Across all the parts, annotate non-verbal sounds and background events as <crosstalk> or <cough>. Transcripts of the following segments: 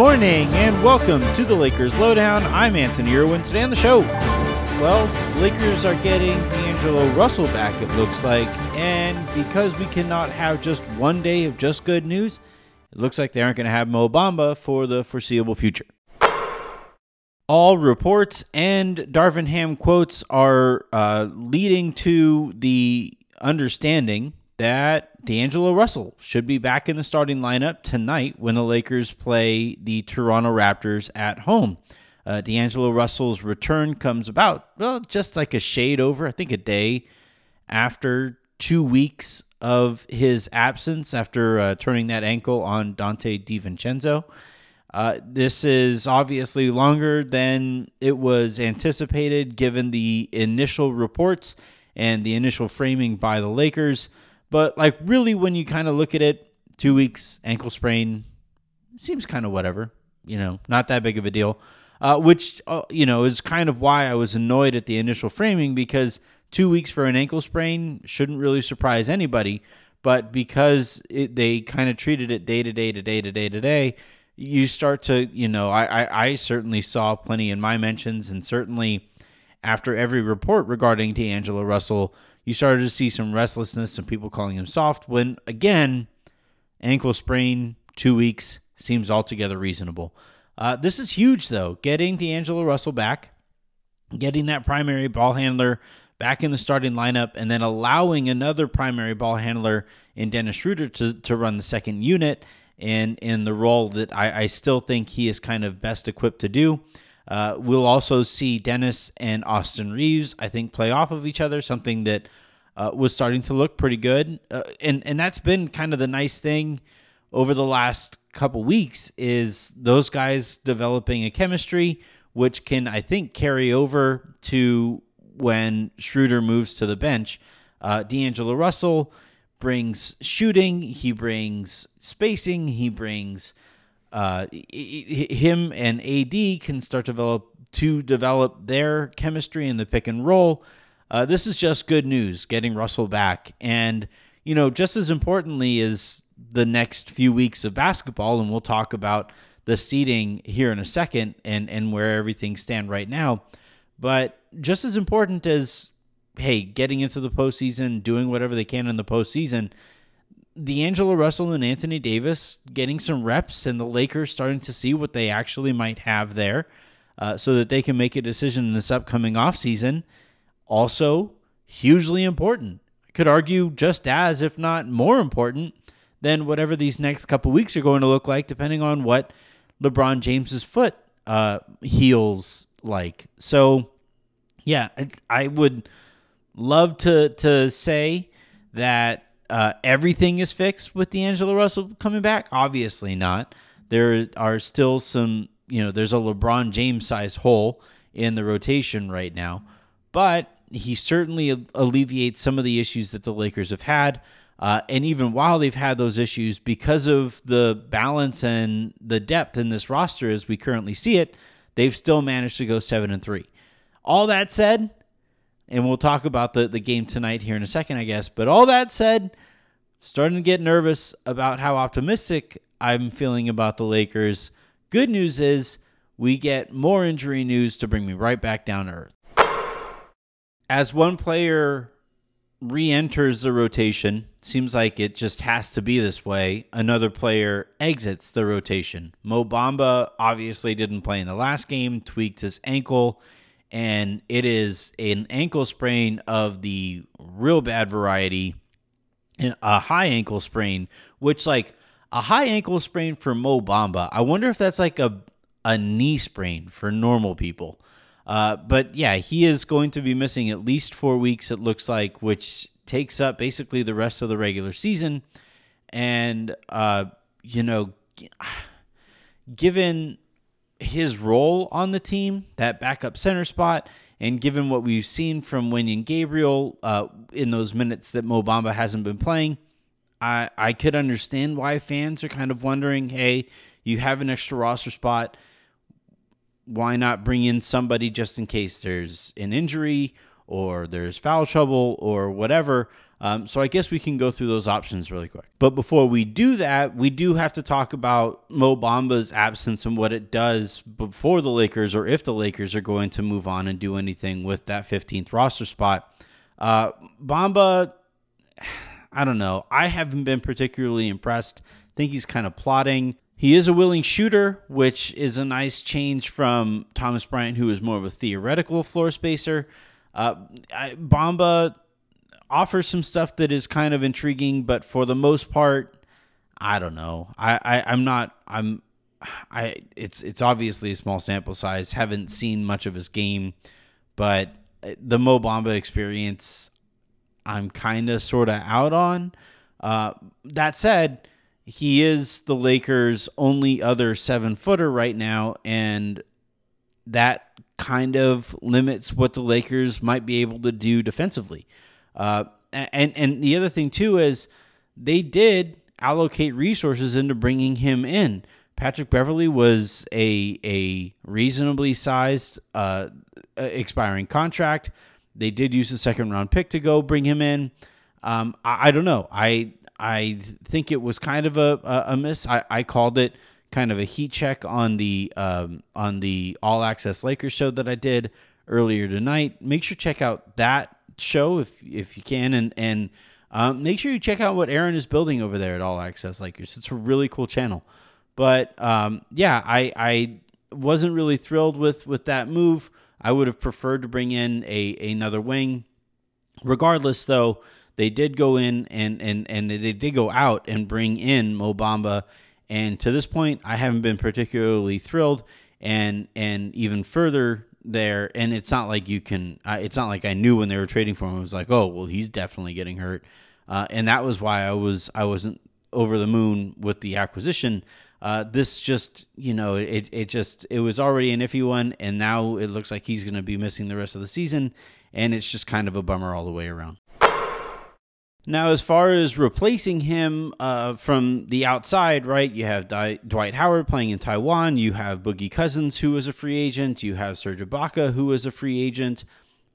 Morning and welcome to the Lakers Lowdown. I'm Anthony Irwin. Today on the show, well, Lakers are getting D'Angelo Russell back, it looks like. And because we cannot have just one day of just good news, it looks like they aren't going to have Mo Bamba for the foreseeable future. All reports and Darvin Ham quotes are uh, leading to the understanding that D'Angelo Russell should be back in the starting lineup tonight when the Lakers play the Toronto Raptors at home. Uh, D'Angelo Russell's return comes about, well, just like a shade over, I think a day after two weeks of his absence after uh, turning that ankle on Donte DiVincenzo. Uh, this is obviously longer than it was anticipated given the initial reports and the initial framing by the Lakers. But like really, when you kind of look at it, two weeks ankle sprain seems kind of whatever. You know, not that big of a deal. Uh, which uh, you know is kind of why I was annoyed at the initial framing because two weeks for an ankle sprain shouldn't really surprise anybody. But because it, they kind of treated it day to day to day to day to day, you start to you know I, I I certainly saw plenty in my mentions and certainly after every report regarding D'Angelo Russell you started to see some restlessness, some people calling him soft, when again, ankle sprain, two weeks seems altogether reasonable. Uh, this is huge, though. Getting D'Angelo Russell back, getting that primary ball handler back in the starting lineup, and then allowing another primary ball handler in Dennis Schroeder to, to run the second unit and in the role that I, I still think he is kind of best equipped to do. Uh, we'll also see Dennis and Austin Reaves, I think, play off of each other, something that uh, was starting to look pretty good. Uh, and, and that's been kind of the nice thing over the last couple weeks is those guys developing a chemistry, which can, I think, carry over to when Schroeder moves to the bench. Uh, D'Angelo Russell brings shooting, he brings spacing, he brings – uh, him and AD can start to develop to develop their chemistry in the pick and roll. Uh, this is just good news getting Russell back, and you know just as importantly is the next few weeks of basketball, and we'll talk about the seeding here in a second and and where everything stand right now. But just as important as hey, getting into the postseason, doing whatever they can in the postseason D'Angelo Russell and Anthony Davis getting some reps, and the Lakers starting to see what they actually might have there uh, so that they can make a decision in this upcoming offseason. Also, hugely important. I could argue just as, if not more important, than whatever these next couple weeks are going to look like, depending on what LeBron James's foot uh, heals like. So, yeah, I, I would love to to say that uh, everything is fixed with D'Angelo Russell coming back? Obviously not. There are still some, you know, there's a LeBron James sized hole in the rotation right now, but he certainly alleviates some of the issues that the Lakers have had. Uh, and even while they've had those issues, because of the balance and the depth in this roster as we currently see it, they've still managed to go seven and three. All that said, and we'll talk about the, the game tonight here in a second, I guess. But all that said, starting to get nervous about how optimistic I'm feeling about the Lakers. Good news is we get more injury news to bring me right back down to earth. As one player re enters the rotation, seems like it just has to be this way. Another player exits the rotation. Mo Bamba obviously didn't play in the last game, tweaked his ankle and it is an ankle sprain of the real bad variety, and a high ankle sprain, which like a high ankle sprain for Mo Bamba. I wonder if that's like a a knee sprain for normal people. Uh, but yeah, he is going to be missing at least four weeks. It looks like, which takes up basically the rest of the regular season. And uh, you know, given his role on the team, that backup center spot, and given what we've seen from Wenyen Gabriel uh, in those minutes that Mo Bamba hasn't been playing, I, I could understand why fans are kind of wondering hey, you have an extra roster spot. Why not bring in somebody just in case there's an injury or there's foul trouble or whatever. Um, so I guess we can go through those options really quick. But before we do that, we do have to talk about Mo Bamba's absence and what it does before the Lakers, or if the Lakers are going to move on and do anything with that 15th roster spot. Uh, Bamba, <sighs> I don't know. I haven't been particularly impressed. I think he's kind of plotting. He is a willing shooter, which is a nice change from Thomas Bryant, who is more of a theoretical floor spacer. Uh, I, Bamba offers some stuff that is kind of intriguing, but for the most part, I don't know. I, I I'm not. I'm. I it's it's obviously a small sample size. Haven't seen much of his game, but the Mo Bamba experience, I'm kind of sort of out on. Uh, that said, he is the Lakers' only other seven footer right now, and that kind of limits what the Lakers might be able to do defensively. Uh, and and the other thing too is they did allocate resources into bringing him in. Patrick Beverley was a a reasonably sized uh, expiring contract. They did use a second round pick to go bring him in. Um, I, I, don't know. I I think it was kind of a a, a miss. I, I called it kind of a heat check on the um, on the All Access Lakers show that I did earlier tonight. Make sure to check out that show if if you can, and and um, make sure you check out what Aaron is building over there at All Access Lakers. It's a really cool channel. But um, yeah, I I wasn't really thrilled with with that move. I would have preferred to bring in a another wing. Regardless, though, they did go in and and and they did go out and bring in Mo Bamba. And to this point, I haven't been particularly thrilled. And and even further there, and it's not like you can. Uh, it's not like I knew when they were trading for him. I was like, oh well, he's definitely getting hurt, uh, and that was why I was I wasn't over the moon with the acquisition. Uh, this just you know it it just it was already an iffy one, and now it looks like he's going to be missing the rest of the season, and it's just kind of a bummer all the way around. Now, as far as replacing him uh, from the outside, right, you have Di- Dwight Howard playing in Taiwan. You have Boogie Cousins, who is a free agent. You have Serge Ibaka, who is a free agent.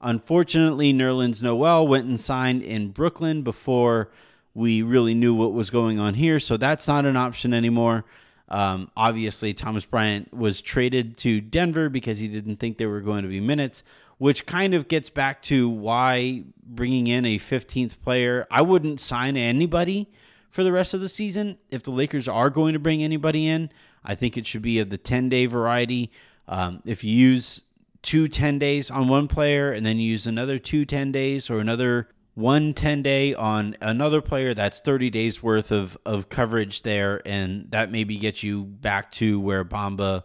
Unfortunately, Nerlens Noel went and signed in Brooklyn before we really knew what was going on here, so that's not an option anymore. Um, obviously, Thomas Bryant was traded to Denver because he didn't think there were going to be minutes which kind of gets back to why bringing in a 15th player, I wouldn't sign anybody for the rest of the season. If the Lakers are going to bring anybody in, I think it should be of the 10 day variety. Um, if you use two 10 days on one player and then you use another two 10 days or another one 10 day on another player, that's 30 days worth of, of coverage there. And that maybe gets you back to where Bamba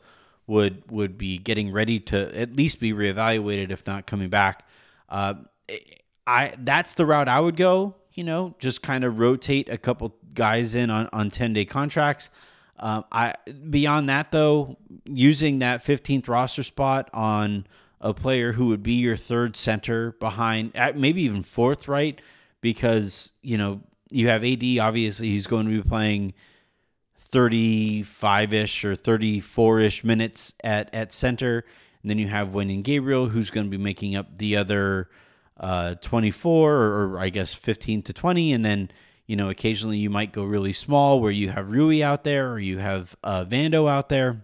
would would be getting ready to at least be reevaluated, if not coming back. Uh, I that's the route I would go. You know, just kind of rotate a couple guys in on on ten day contracts. Um, I beyond that though, using that 15th roster spot on a player who would be your third center behind, maybe even fourth, right? Because you know you have AD. Obviously, he's going to be playing 35 ish or 34 ish minutes at, at center. And then you have Wenyen Gabriel, who's going to be making up the other uh, 24 or, or, I guess 15 to 20. And then, you know, occasionally you might go really small where you have Rui out there or you have uh, Vando out there.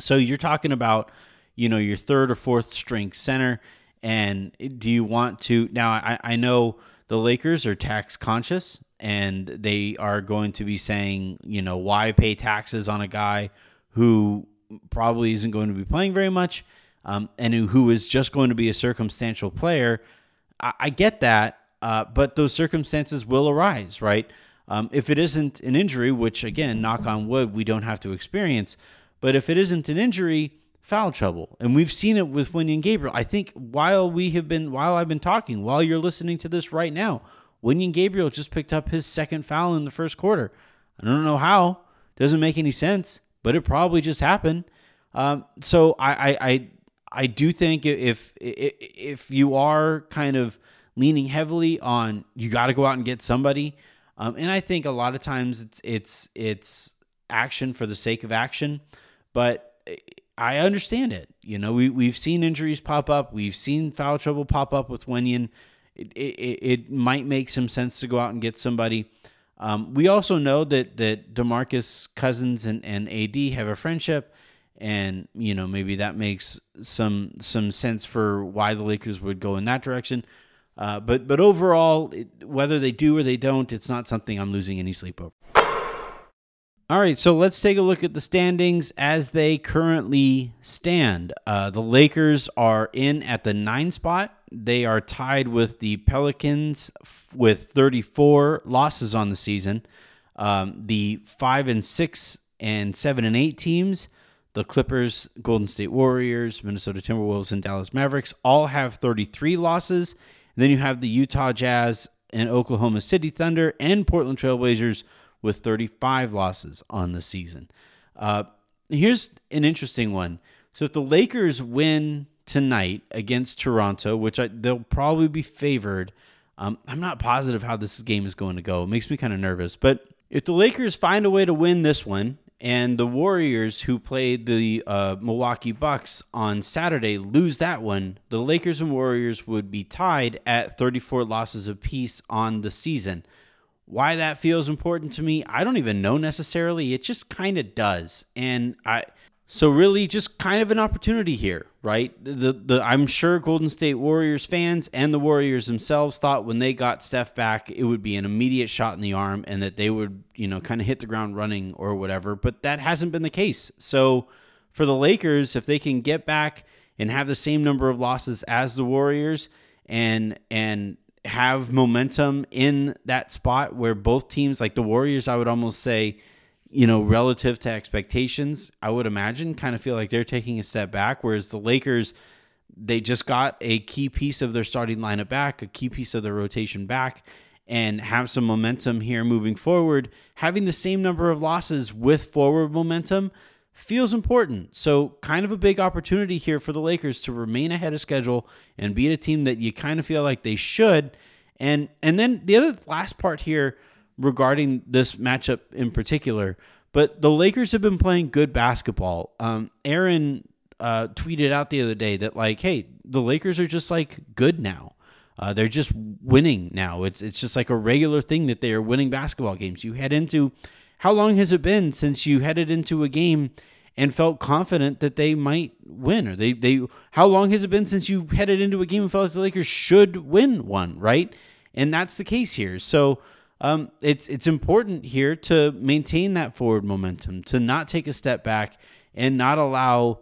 So you're talking about, you know, your third or fourth string center. And do you want to? Now, I, I know the Lakers are tax conscious and they are going to be saying, you know, why pay taxes on a guy who probably isn't going to be playing very much um, and who, is just going to be a circumstantial player. I, I get that, uh, but those circumstances will arise, right? Um, if it isn't an injury, which again, knock on wood, we don't have to experience, but if it isn't an injury, foul trouble. And we've seen it with Wenyen Gabriel. I think while we have been, while I've been talking, while you're listening to this right now, Wenyen Gabriel just picked up his second foul in the first quarter. I don't know how. Doesn't make any sense, but it probably just happened. Um, so I, I, I I do think if if you are kind of leaning heavily on you got to go out and get somebody, um, and I think a lot of times it's it's it's action for the sake of action, but I understand it. You know, we we've seen injuries pop up, we've seen foul trouble pop up with Wenyen. It, it, it might make some sense to go out and get somebody. Um, we also know that that Demarcus Cousins and, and AD have a friendship, and you know maybe that makes some some sense for why the Lakers would go in that direction. Uh, but but overall, it, whether they do or they don't, it's not something I'm losing any sleep over. All right, so let's take a look at the standings as they currently stand. Uh, the Lakers are in at the nine spot. They are tied with the Pelicans f- with 34 losses on the season. Um, the five and six and seven and eight teams, the Clippers, Golden State Warriors, Minnesota Timberwolves, and Dallas Mavericks, all have 33 losses. And then you have the Utah Jazz and Oklahoma City Thunder and Portland Trailblazers with 35 losses on the season. Uh, here's an interesting one. So if the Lakers win tonight against Toronto, which I, they'll probably be favored, um, I'm not positive how this game is going to go. It makes me kind of nervous. But if the Lakers find a way to win this one, and the Warriors, who played the uh, Milwaukee Bucks on Saturday, lose that one, the Lakers and Warriors would be tied at 34 losses apiece on the season. Why that feels important to me, I don't even know necessarily. It just kind of does. And I so really just kind of an opportunity here, right? The the I'm sure Golden State Warriors fans and the Warriors themselves thought when they got Steph back it would be an immediate shot in the arm and that they would, you know, kind of hit the ground running or whatever, but that hasn't been the case. So for the Lakers, if they can get back and have the same number of losses as the Warriors and and have momentum in that spot where both teams, like the Warriors, I would almost say, you know, relative to expectations, I would imagine kind of feel like they're taking a step back. Whereas the Lakers, they just got a key piece of their starting lineup back, a key piece of their rotation back, and have some momentum here moving forward. Having the same number of losses with forward momentum feels important. So, kind of a big opportunity here for the Lakers to remain ahead of schedule and beat a team that you kind of feel like they should. And and then the other last part here regarding this matchup in particular, but the Lakers have been playing good basketball. Um, Aaron uh, tweeted out the other day that like, hey, the Lakers are just like good now. Uh, they're just winning now. It's it's just like a regular thing that they are winning basketball games. You head into how long has it been since you headed into a game and felt confident that they might win? Or they they how long has it been since you headed into a game and felt like the Lakers should win one, right? And that's the case here. So um, it's it's important here to maintain that forward momentum, to not take a step back and not allow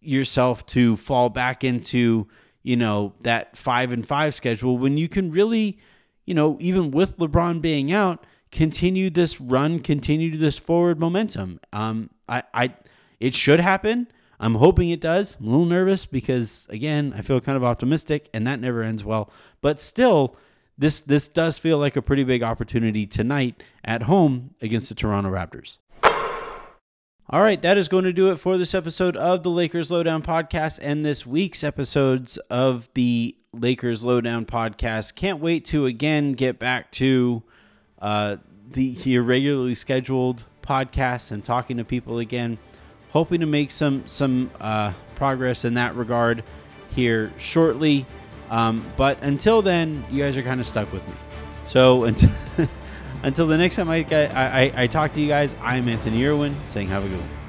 yourself to fall back into you know that five and five schedule when you can really you know even with LeBron being out continue this run, continue this forward momentum. Um, I, I, it should happen. I'm hoping it does. I'm a little nervous because again, I feel kind of optimistic, and that never ends well. But still, this this does feel like a pretty big opportunity tonight at home against the Toronto Raptors. All right, that is going to do it for this episode of the Lakers Lowdown podcast and this week's episodes of the Lakers Lowdown podcast. Can't wait to again get back to uh, the, the irregularly scheduled podcasts and talking to people again. Hoping to make some some uh, progress in that regard here shortly. Um, but until then, you guys are kind of stuck with me. So <laughs> until, until the next time I, I, I, I talk to you guys, I'm Anthony Irwin saying have a good one.